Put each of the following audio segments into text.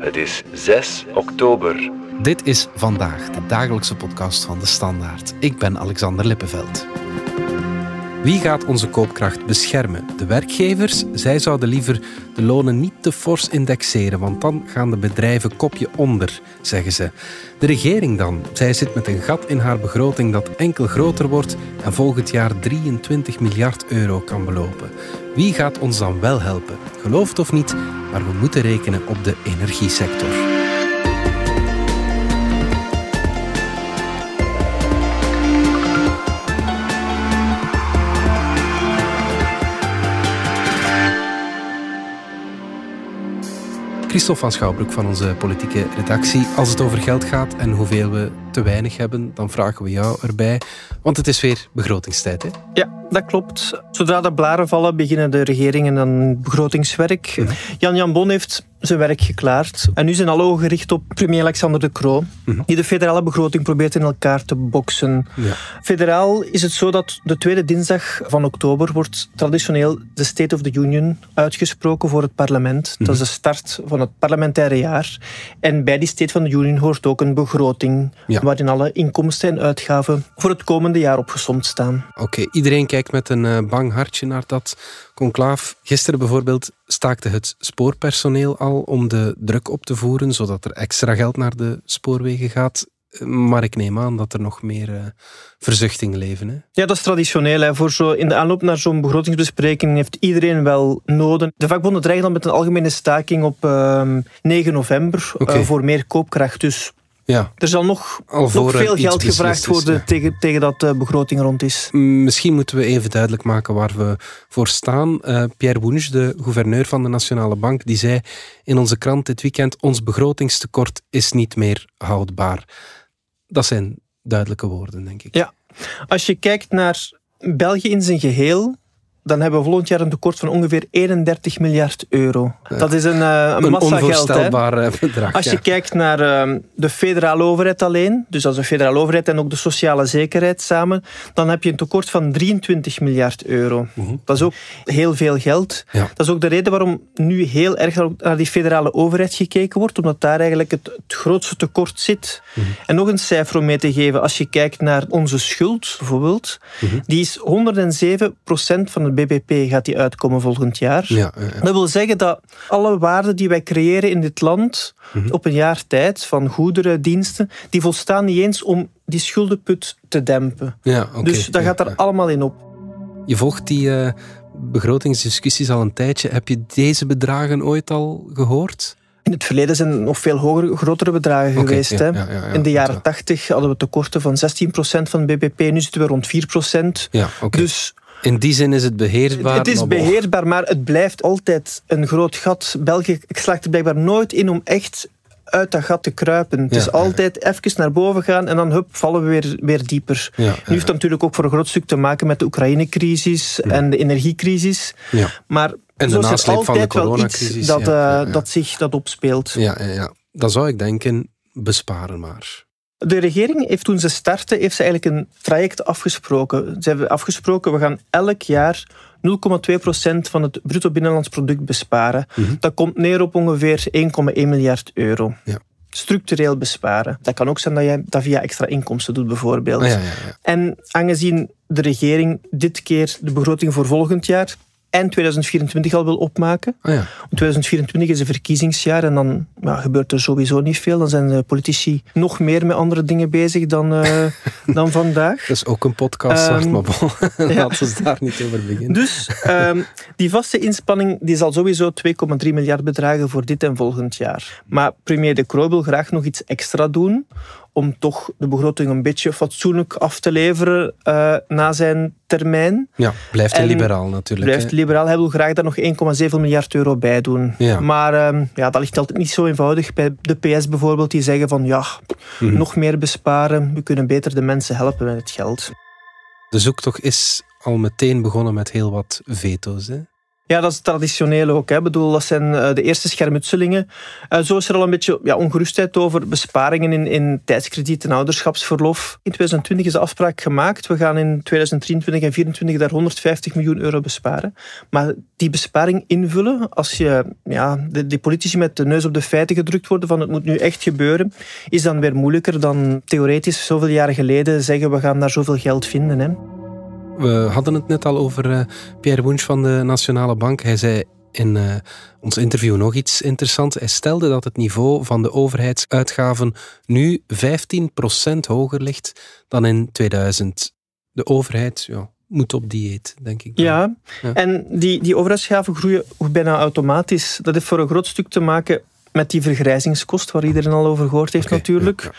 Het is 6 oktober. Dit is vandaag de dagelijkse podcast van de Standaard. Ik ben Alexander Lippenveld. Wie gaat onze koopkracht beschermen? De werkgevers? Zij zouden liever de lonen niet te fors indexeren, want dan gaan de bedrijven kopje onder, zeggen ze. De regering dan? Zij zit met een gat in haar begroting dat enkel groter wordt en volgend jaar 23 miljard euro kan belopen. Wie gaat ons dan wel helpen? Geloof het of niet, maar we moeten rekenen op de energiesector. Christophe van Schouwbroek van onze politieke redactie. Als het over geld gaat en hoeveel we te weinig hebben, dan vragen we jou erbij. Want het is weer begrotingstijd, hè? Ja, dat klopt. Zodra de blaren vallen, beginnen de regeringen aan begrotingswerk. Mhm. Jan-Jan Bon heeft zijn werk geklaard. En nu zijn alle ogen gericht op premier Alexander de Croo, mhm. die de federale begroting probeert in elkaar te boksen. Ja. Federaal is het zo dat de tweede dinsdag van oktober wordt traditioneel de State of the Union uitgesproken voor het parlement. Dat is de start van het parlementaire jaar. En bij die State of the Union hoort ook een begroting, waarin alle inkomsten en uitgaven voor het komende jaar opgesomd staan. Oké, iedereen kijkt met een eh, bang hartje naar dat conclaaf. Gisteren bijvoorbeeld staakte het spoorpersoneel al om de druk op te voeren, zodat er extra geld naar de spoorwegen gaat. Maar ik neem aan dat er nog meer uh, verzuchting leven. Hè? Ja, dat is traditioneel. Hè. Voor zo, in de aanloop naar zo'n begrotingsbespreking heeft iedereen wel noden. De vakbonden dreigen dan met een algemene staking op uh, ehm, 9 november uh, voor meer koopkracht. Dus ja. Er zal nog, nog veel geld gevraagd worden tegen, tegen dat de eh, begroting rond is. Misschien moeten we even duidelijk maken waar we voor staan. Uh, Pierre Bounisch, de gouverneur van de Nationale Bank, die zei in onze krant dit weekend ons begrotingstekort is niet meer houdbaar. Dat zijn duidelijke woorden, denk ik. Ja. Als je kijkt naar België in zijn geheel, dan hebben we volgend jaar een tekort van ongeveer 31 miljard euro. Dat is een, uh, een, massa geld. Hè? Eh, bedrag. Als je kijkt naar uh, de federale overheid alleen, dus als de federale overheid en ook de sociale zekerheid samen, dan heb je een tekort van 23 miljard euro. Mhm. Dat is ook heel veel geld. Ja. Dat is ook de reden waarom nu heel erg naar die federale overheid gekeken wordt, omdat daar eigenlijk het, het grootste tekort zit. Mhm. En nog een cijfer om mee te geven, als je kijkt naar onze schuld bijvoorbeeld, mhm. die is 107 procent van BBP gaat die uitkomen volgend jaar. Ja, Dat wil zeggen dat alle waarden die wij creëren in dit land mhm. op een jaar tijd, van goederen, diensten, die volstaan niet eens om die schuldenput te dempen. Ja, dus dat gaat er allemaal in op. Je volgt die uh, begrotingsdiscussies al een tijdje. Heb je deze bedragen ooit al gehoord? In het verleden zijn er nog veel hogere, grotere bedragen geweest. hè. in de jaren 80 hadden we tekorten van 16% van het bbp, nu zitten we rond 4%. Ja, Dus in die zin is het beheersbaar. Het is beheersbaar, maar het blijft altijd een groot gat. België slaagt er blijkbaar nooit in om echt uit dat gat te kruipen. Het is altijd even naar boven gaan en dan hup, vallen we weer, weer dieper. nu heeft dat natuurlijk ook voor een groot stuk te maken met de Oekraïne-crisis en de energiecrisis. Maar en de nasleep van de coronacrisis. Dat, uh, dat zich dat opspeelt. Ja, ja, ja. Dan zou ik denken, besparen maar. De regering heeft toen ze startte, heeft ze eigenlijk een traject afgesproken. Ze hebben afgesproken, we gaan elk jaar 0,2% van het bruto binnenlands product besparen. Mhm. Dat komt neer op ongeveer 1,1 miljard euro. Ja. Structureel besparen. Dat kan ook zijn dat je dat via extra inkomsten doet, bijvoorbeeld. Ja, ja, en aangezien de regering dit keer de begroting voor volgend jaar eind 2024 al wil opmaken. Oh ja. 2024 is een verkiezingsjaar en dan ja, gebeurt er sowieso niet veel. Dan zijn de politici nog meer met andere dingen bezig dan, uh, dan vandaag. Dat is ook een podcast, um, maar bon. laten we daar niet over beginnen. Dus um, die vaste inspanning die zal sowieso 2,3 miljard bedragen voor dit en volgend jaar. Maar premier De Croo wil graag nog iets extra doen om toch de begroting een beetje fatsoenlijk af te leveren uh, na zijn termijn. Ja, blijft hij liberaal natuurlijk. Blijft liberaal. Hij wil graag daar nog 1,7 miljard euro bij doen. Ja. Maar uh, ja, dat ligt altijd niet zo eenvoudig. Bij de PS bijvoorbeeld, die zeggen van ja, mhm. nog meer besparen. We kunnen beter de mensen helpen met het geld. De zoektocht is al meteen begonnen met heel wat veto's. Hè? Ja, dat is traditioneel ook. Hè. Ik bedoel, dat zijn eh, de eerste schermutselingen. Uh, zo is er al een beetje ja, ongerustheid over besparingen in, in tijdskrediet en ouderschapsverlof. In 2020 is de afspraak gemaakt. We gaan in 2023 en 2024 daar 150 miljoen euro besparen. Maar die besparing invullen, als je, ja, de, die politici met de neus op de feiten gedrukt worden van het moet nu echt gebeuren, is dan weer moeilijker dan theoretisch zoveel jaren geleden zeggen we gaan daar zoveel geld vinden. Hè. We hadden het net al over uh, Pierre Wunsch van de Nationale Bank. Hij zei in uh, ons interview nog iets interessants. Hij stelde dat het niveau van de overheidsuitgaven nu 15% hoger ligt dan in 2000. De overheid ja, moet op dieet, denk ik. Ja, ja, en die, die overheidsgaven groeien bijna automatisch. Dat heeft voor een groot stuk te maken met die vergrijzingskost, waar iedereen al over gehoord heeft natuurlijk.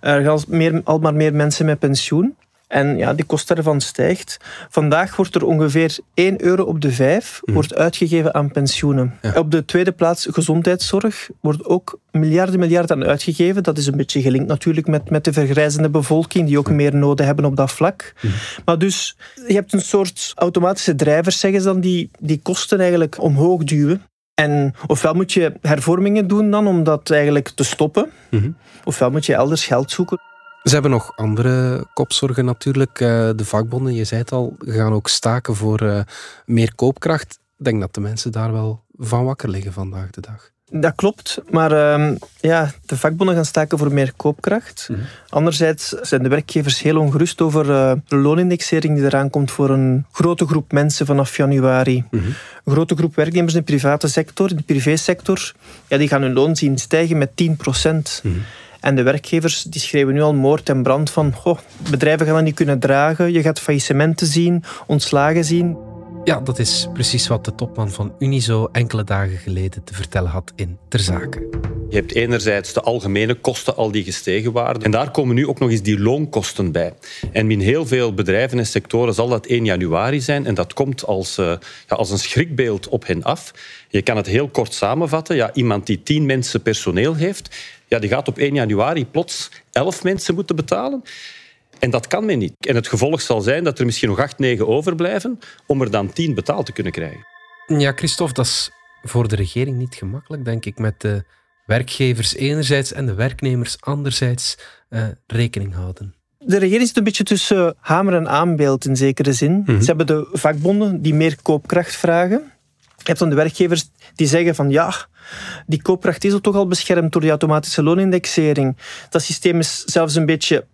Er gaan meer, al maar meer mensen met pensioen. En ja, die kost daarvan stijgt. Vandaag wordt er ongeveer 1 euro op de 5 mhm. wordt uitgegeven aan pensioenen. Op de tweede plaats gezondheidszorg wordt ook miljarden miljarden aan uitgegeven. Dat is een beetje gelinkt natuurlijk met, met de vergrijzende bevolking, die ook meer noden hebben op dat vlak. Mhm. Maar dus, je hebt een soort automatische drijvers, zeggen ze dan, die die kosten eigenlijk omhoog duwen. En ofwel moet je hervormingen doen dan om dat eigenlijk te stoppen, mhm. ofwel moet je elders geld zoeken. Ze hebben nog andere kopzorgen natuurlijk. Eh, de vakbonden, je zei het al, gaan ook staken voor eh, meer koopkracht. Ik denk dat de mensen daar wel van wakker liggen vandaag de dag. Dat klopt, maar uh, ja, de vakbonden gaan staken voor meer koopkracht. Mhm. Anderzijds zijn de werkgevers heel ongerust over uh, de loonindexering die eraan komt voor een grote groep mensen vanaf januari. Mhm. Een grote groep werknemers in de private sector, in de privésector, ja, die gaan hun loon zien stijgen met 10 procent. Mhm. En de werkgevers die schreeuwen nu al moord en brand van goh, bedrijven gaan dat niet kunnen dragen, je gaat faillissementen zien, ontslagen zien. Ja, dat is precies wat de topman van Unizo enkele dagen geleden te vertellen had in Ter Zake. Je hebt enerzijds de algemene kosten, al die gestegen waren. En daar komen nu ook nog eens die loonkosten bij. En in heel veel bedrijven en sectoren zal dat 1 januari zijn. En dat komt als, uh, ja, als een schrikbeeld op hen af. Je kan het heel kort samenvatten. Ja, iemand die 10 mensen personeel heeft, ja, die gaat op 1 januari plots 11 mensen moeten betalen. En dat kan men niet. En het gevolg zal zijn dat er misschien nog acht, negen overblijven om er dan tien betaald te kunnen krijgen. Ja, Christophe, dat is voor de regering niet gemakkelijk, denk ik, met de werkgevers enerzijds en de werknemers anderzijds uh, rekening houden. De regering zit een beetje tussen hamer en aanbeeld in zekere zin. Mhm. Ze hebben de vakbonden die meer koopkracht vragen. Je hebt dan de werkgevers die zeggen van ja, die koopkracht is toch al beschermd door die automatische loonindexering. Dat systeem is zelfs een beetje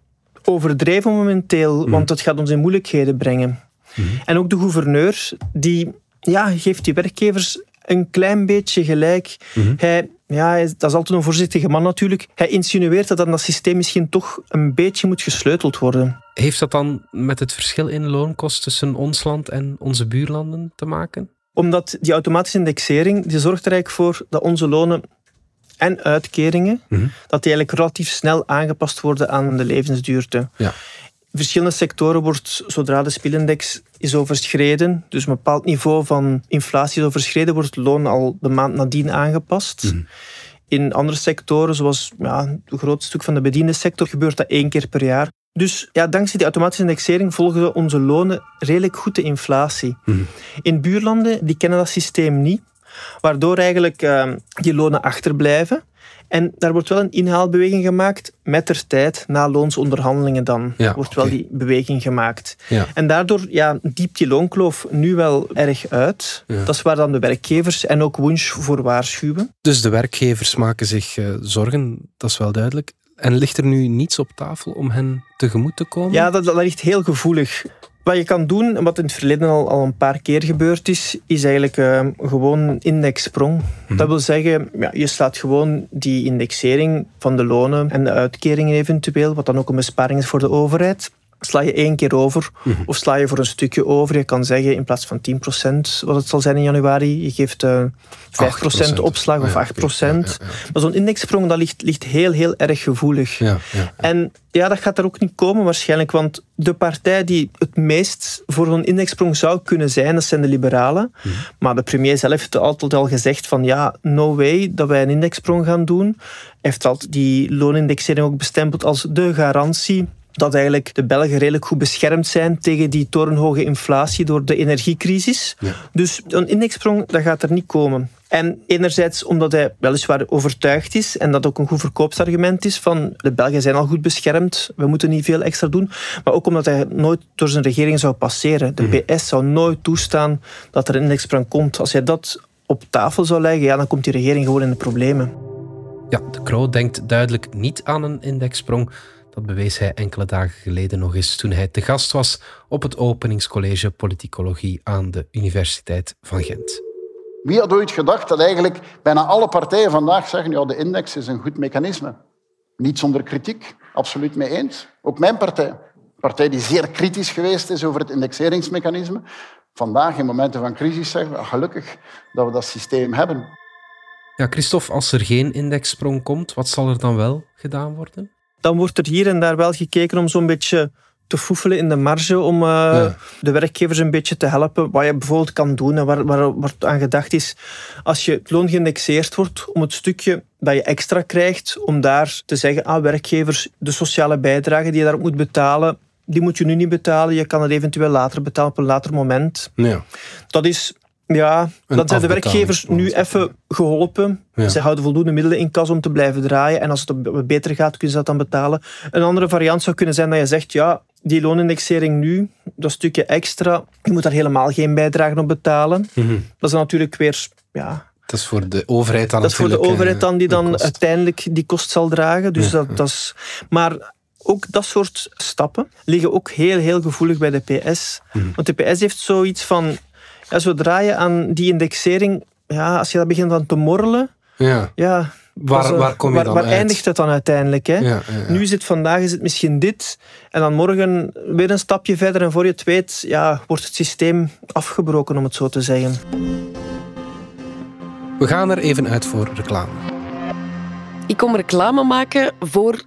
overdreven momenteel, mhm. want het gaat ons in moeilijkheden brengen. Mhm. En ook de gouverneur, die ja, geeft die werkgevers een klein beetje gelijk. Mhm. Hij, ja, dat is altijd een voorzichtige man natuurlijk. Hij insinueert dat dat systeem misschien toch een beetje moet gesleuteld worden. Heeft dat dan met het verschil in loonkosten tussen ons land en onze buurlanden te maken? Omdat die automatische indexering die zorgt er eigenlijk voor dat onze lonen en uitkeringen, mhm. dat die eigenlijk relatief snel aangepast worden aan de levensduurte. Ja. In verschillende sectoren wordt, zodra de spielindex is overschreden, dus een bepaald niveau van inflatie is overschreden, wordt het loon al de maand nadien aangepast. Mhm. In andere sectoren, zoals ja, een groot stuk van de bediende sector, gebeurt dat één keer per jaar. Dus ja, dankzij die automatische indexering volgen onze lonen redelijk goed de inflatie. Mhm. In buurlanden die kennen dat systeem niet waardoor eigenlijk uh, die lonen achterblijven. En daar wordt wel een inhaalbeweging gemaakt met der tijd, na loonsonderhandelingen dan, wordt wel die beweging gemaakt. Ja. En daardoor ja, diept die loonkloof nu wel erg uit. Dat is waar dan de werkgevers en ook Wunsch voor waarschuwen. Dus de werkgevers maken zich uh, zorgen, dat is wel duidelijk. En ligt er nu niets op tafel om hen tegemoet te komen? Ja, dat, dat ligt heel gevoelig. Wat je kan doen, en wat in het verleden al, al een paar keer gebeurd is, is eigenlijk uh, gewoon indexsprong. Mhm. Dat wil zeggen, ja, je slaat gewoon die indexering van de lonen en de uitkeringen eventueel, wat dan ook een besparing is voor de overheid, sla je één keer over mhm. of sla je voor een stukje over. Je kan zeggen in plaats van 10% wat het zal zijn in januari, je geeft uh, eh, 5% opslag of 8%. Maar zo'n indexsprong dat ligt, ligt heel, heel erg gevoelig. En ja, dat gaat er ook niet komen waarschijnlijk, want de partij die het meest voor zo'n indexsprong zou kunnen zijn, dat zijn de liberalen. Mhm. Maar de premier zelf heeft altijd al gezegd van ja, no way dat wij een indexsprong gaan doen. Hij heeft altijd die loonindexering ook bestempeld als de garantie dat eigenlijk de Belgen redelijk goed beschermd zijn tegen die torenhoge inflatie door de energiecrisis. Dus een indexsprong, dat gaat er niet komen. En enerzijds omdat hij weliswaar overtuigd is en dat ook een goed verkoopsargument is van de Belgen zijn al goed beschermd, we moeten niet veel extra doen. Maar ook omdat hij nooit door zijn regering zou passeren. De PS mhm. zou nooit toestaan dat er een indexsprong komt. Als hij dat op tafel zou leggen, ja, dan komt die regering gewoon in de problemen. Ja, de Kroo denkt duidelijk niet aan een indexsprong. Dat bewees hij enkele dagen geleden nog eens toen hij te gast was op het openingscollege politicologie aan de Universiteit van Gent. Wie had ooit gedacht dat eigenlijk bijna alle partijen vandaag zeggen ja, de index is een goed mechanisme. Niet zonder kritiek, absoluut mee eens. Ook mijn partij. Een partij die zeer kritisch geweest is over het indexeringsmechanisme. Vandaag, in momenten van crisis, zeggen we gelukkig dat we dat systeem hebben. Ja, Christophe, als er geen indexsprong komt, wat zal er dan wel gedaan worden? Dan wordt er hier en daar wel gekeken om zo'n beetje te foefelen in de marge om uh, de werkgevers een beetje te helpen. Wat je bijvoorbeeld kan doen en waar, waar, waar aan gedacht is, als je het loon geïndexeerd wordt, om het stukje dat je extra krijgt, om daar te zeggen, ah, werkgevers, de sociale bijdrage die je daarop moet betalen, die moet je nu niet betalen. Je kan het eventueel later betalen op een later moment. Ja. Dat is ja, dan zijn de werkgevers nu even geholpen. Ze houden voldoende middelen in kas om te blijven draaien. En als het beter gaat, kunnen ze dat dan betalen. Een andere variant zou kunnen zijn dat je zegt, ja, die loonindexering nu, dat stukje extra, je moet daar helemaal geen bijdrage op betalen. Mhm. Dat is natuurlijk weer... Ja, dat is voor de overheid dan Dat is voor de overheid dan die dan uiteindelijk die kost zal dragen. Dus dat, dat is... Maar ook dat soort stappen liggen ook heel, heel gevoelig bij de PS. Mhm. Want de PS heeft zoiets van ja, zodra je aan die indexering, ja, als je dat begint aan te morrelen, ja. ja Waar, waar kom je waar, dan waar eindigt het dan uiteindelijk? Hè? Ja, Nu is het vandaag is het misschien dit. En dan morgen weer een stapje verder. En voor je het weet ja, wordt het systeem afgebroken, om het zo te zeggen. We gaan er even uit voor reclame. Ik kom reclame maken voor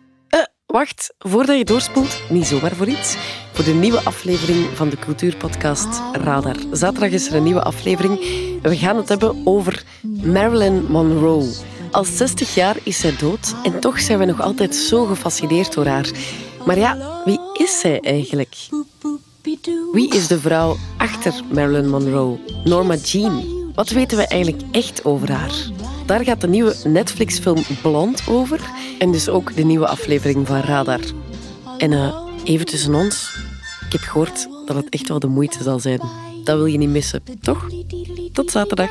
Wacht, voordat je doorspoelt, niet zomaar voor iets. Voor de nieuwe aflevering van de cultuurpodcast Radar. Zaterdag is er een nieuwe aflevering. We gaan het hebben over Marilyn Monroe. Al 60 jaar is zij dood en toch zijn we nog altijd zo gefascineerd door haar. Maar ja, wie is zij eigenlijk? Wie is de vrouw achter Marilyn Monroe? Norma Jean. Wat weten we eigenlijk echt over haar? Daar gaat de nieuwe Netflix-film Blond over. En dus ook de nieuwe aflevering van Radar. En uh, even tussen ons, ik heb gehoord dat het echt wel de moeite zal zijn. Dat wil je niet missen, toch? Tot zaterdag.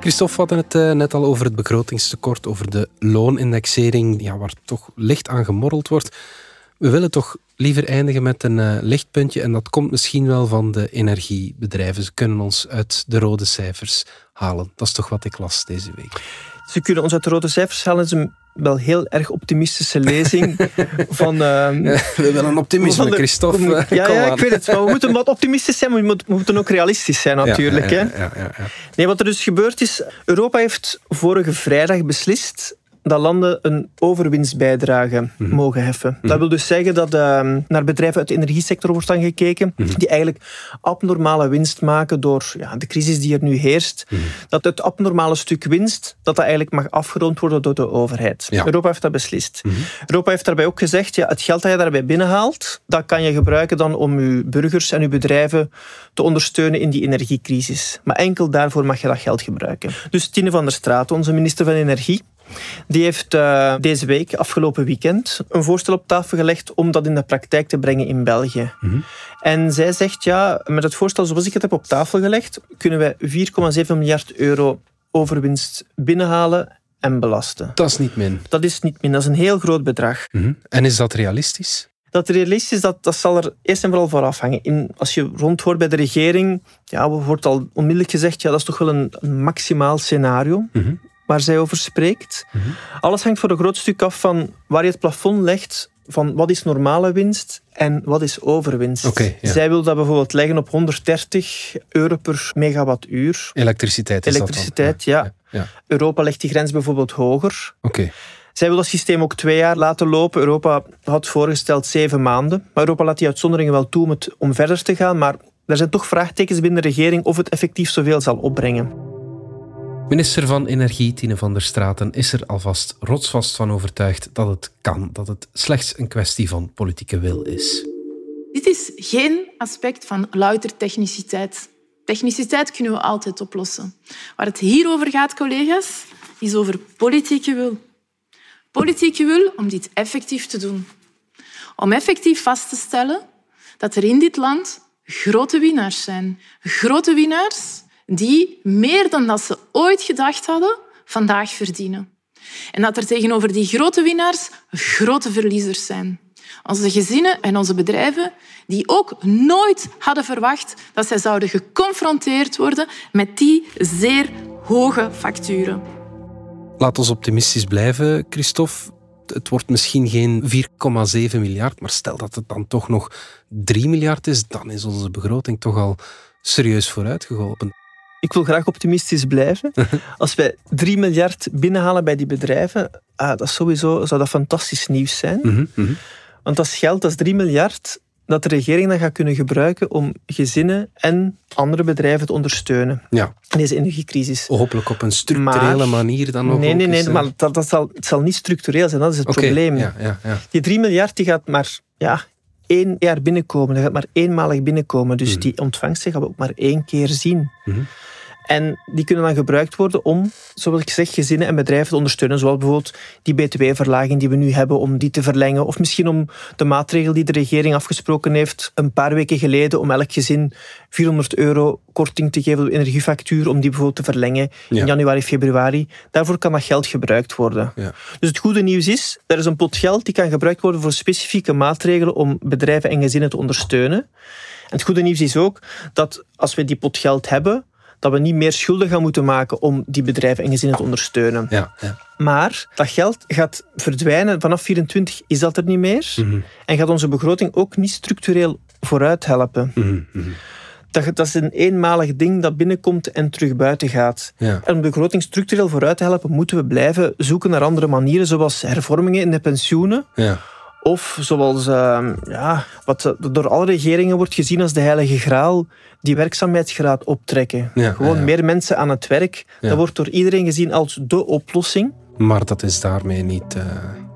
Christophe, hadden het uh, net al over het begrotingstekort, over de loonindexering, ja, waar toch licht aan gemorreld wordt. We willen toch liever eindigen met een uh, lichtpuntje. En dat komt misschien wel van de energiebedrijven. Ze kunnen ons uit de rode cijfers halen. Dat is toch wat ik las deze week. Ze kunnen ons uit de rode cijfers halen. is een wel heel erg optimistische lezing van... Uh, we willen een optimisme, de, Christophe. ja, ja ik weet het. Maar we moeten wat optimistisch zijn, maar we moeten ook realistisch zijn natuurlijk. Ja, ja, ja, nee, wat er dus gebeurd is... Europa heeft vorige vrijdag beslist dat landen een overwinstbijdrage mhm. mogen heffen. Dat mhm. wil dus zeggen dat uh, naar bedrijven uit de energiesector wordt dan gekeken, mhm. die eigenlijk abnormale winst maken door ja, de crisis die er nu heerst. Dat het abnormale stuk winst, dat dat eigenlijk mag afgerond worden door de overheid. Europa heeft dat beslist. Europa heeft daarbij ook gezegd, ja, het geld dat je daarbij binnenhaalt, dat kan je gebruiken dan om je burgers en je bedrijven te ondersteunen in die energiecrisis. Maar enkel daarvoor mag je dat geld gebruiken. Dus Tine van der Straat, onze minister van Energie, die heeft uh, deze week, afgelopen weekend, een voorstel op tafel gelegd om dat in de praktijk te brengen in België. Mhm. En zij zegt, ja, met het voorstel zoals ik het heb op tafel gelegd, kunnen wij 4,7 miljard euro overwinst binnenhalen en belasten. Dat is niet min. Dat is niet min, dat is een heel groot bedrag. Mhm. En is dat realistisch? Dat realistisch, dat, dat zal er eerst en vooral voor afhangen. In, als je rondhoort bij de regering, ja, wordt al onmiddellijk gezegd, ja, dat is toch wel een, maximaal scenario. Mm waar zij over spreekt. Mhm. Alles hangt voor een groot stuk af van waar je het plafond legt van wat is normale winst en wat is overwinst. Zij wil dat bijvoorbeeld leggen op 130 euro per megawattuur. Elektriciteit is Elektriciteit, dat ja. ja. Europa legt die grens bijvoorbeeld hoger. Oké. Zij wil dat systeem ook twee jaar laten lopen. Europa had voorgesteld zeven maanden. Maar Europa laat die uitzonderingen wel toe om, het, om verder te gaan. Maar er zijn toch vraagtekens binnen de regering of het effectief zoveel zal opbrengen. Minister van Energie Tine van der Straten is er alvast rotsvast van overtuigd dat het kan, dat het slechts een kwestie van politieke wil is. Dit is geen aspect van louter techniciteit. Techniciteit kunnen we altijd oplossen. Waar het hier over gaat, collega's, is over politieke wil. Politieke wil om dit effectief te doen. Om effectief vast te stellen dat er in dit land grote winnaars zijn. Grote winnaars die meer dan dat ze ooit gedacht hadden, vandaag verdienen. En dat er tegenover die grote winnaars grote verliezers zijn. Onze gezinnen en onze bedrijven die ook nooit hadden verwacht dat zij zouden geconfronteerd worden met die zeer hoge facturen. Laat ons optimistisch blijven, Christophe. Het wordt misschien geen 4,7 miljard, maar stel dat het dan toch nog 3 miljard is, dan is onze begroting toch al serieus vooruitgeholpen. Ik wil graag optimistisch blijven. Als wij 3 miljard binnenhalen bij die bedrijven, ah, dat sowieso, zou dat fantastisch nieuws zijn. Mhm, mhm. Want dat is geld, dat is 3 miljard, dat de regering dan gaat kunnen gebruiken om gezinnen en andere bedrijven te ondersteunen ja. in deze energiecrisis. Hopelijk op een structurele manier dan nog. Nee, nee, nee, maar dat, dat zal, het zal niet structureel zijn, dat is het probleem. Ja, ja, ja. Die 3 miljard die gaat maar ja, één jaar binnenkomen, dat gaat maar eenmalig binnenkomen. Dus mhm. die ontvangst gaan we ook maar één keer zien. En die kunnen dan gebruikt worden om, zoals ik zeg, gezinnen en bedrijven te ondersteunen. Zoals bijvoorbeeld die btw-verlaging die we nu hebben, om die te verlengen. Of misschien om de maatregel die de regering afgesproken heeft een paar weken geleden, om elk gezin 400 euro korting te geven op de energiefactuur, om die bijvoorbeeld te verlengen in januari, februari. Daarvoor kan dat geld gebruikt worden. Ja. Dus het goede nieuws is, er is een pot geld die kan gebruikt worden voor specifieke maatregelen om bedrijven en gezinnen te ondersteunen. En het goede nieuws is ook dat als we die pot geld hebben, dat we niet meer schulden gaan moeten maken om die bedrijven en gezinnen te ondersteunen. Ja, ja. Maar dat geld gaat verdwijnen. Vanaf 24 is dat er niet meer. Mhm. En gaat onze begroting ook niet structureel vooruit helpen. Mhm, mhm. Dat, dat, is een eenmalig ding dat binnenkomt en terug buiten gaat. Ja. En om de begroting structureel vooruit te helpen, moeten we blijven zoeken naar andere manieren, zoals hervormingen in de pensioenen. Ja. Of zoals uh, ja, wat door alle regeringen wordt gezien als de heilige graal, die werkzaamheidsgraad optrekken. Gewoon meer mensen aan het werk. Dat wordt door iedereen gezien als de oplossing. Maar dat is daarmee niet uh,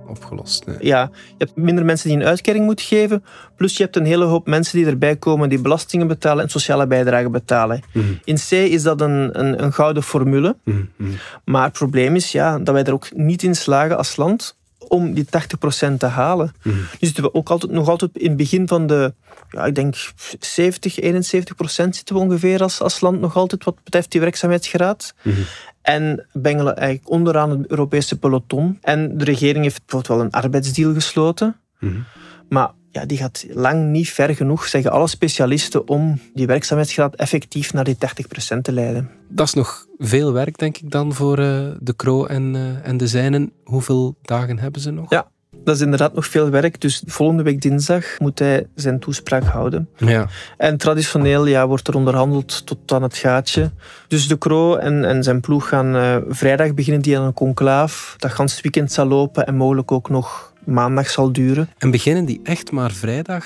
opgelost. Nee. Ja, je hebt minder mensen die een uitkering moeten geven. Plus je hebt een hele hoop mensen die erbij komen die belastingen betalen en sociale bijdragen betalen. Mhm. In C is dat een, een, een gouden formule. Mhm, mhm. Maar het probleem is ja, dat wij er ook niet in slagen als land om die 80% te halen. Mm. Nu zitten we ook altijd, nog altijd in het begin van de, ja, ik denk 70, 71% zitten we ongeveer als, als land nog altijd wat betreft die werkzaamheidsgraad. Mhm. En bengelen eigenlijk onderaan het Europese peloton. En de regering heeft bijvoorbeeld wel een arbeidsdeal gesloten. Mhm. Maar ja, die gaat lang niet ver genoeg, zeggen alle specialisten, om die werkzaamheidsgraad effectief naar die 80% te leiden. Dat is nog veel werk, denk ik, dan voor uh, de Kro en, uh, en de Zijnen. Hoeveel dagen hebben ze nog? Ja, dat is inderdaad nog veel werk. Dus volgende week dinsdag moet hij zijn toespraak houden. Ja. En traditioneel ja, wordt er onderhandeld tot aan het gaatje. Dus de Kro en, en zijn ploeg gaan uh, vrijdag beginnen die aan een conclaaf. Dat gans weekend zal lopen en mogelijk ook nog maandag zal duren. En beginnen die echt maar vrijdag?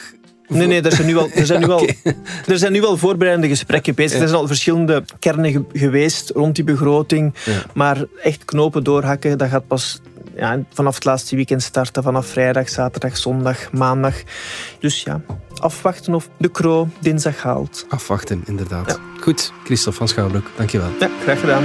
Nee, nee, er zijn nu al, er zijn nu al, er zijn nu al voorbereidende gesprekken bezig. Er zijn al verschillende kernen geweest rond die begroting. Maar echt knopen doorhakken, dat gaat pas ja, vanaf het laatste weekend starten. Vanaf vrijdag, zaterdag, zondag, maandag. Dus ja, afwachten of de Kro dinsdag haalt. Afwachten, inderdaad. Goed, Christophe van Schouwbroek, dankjewel. Ja, graag gedaan.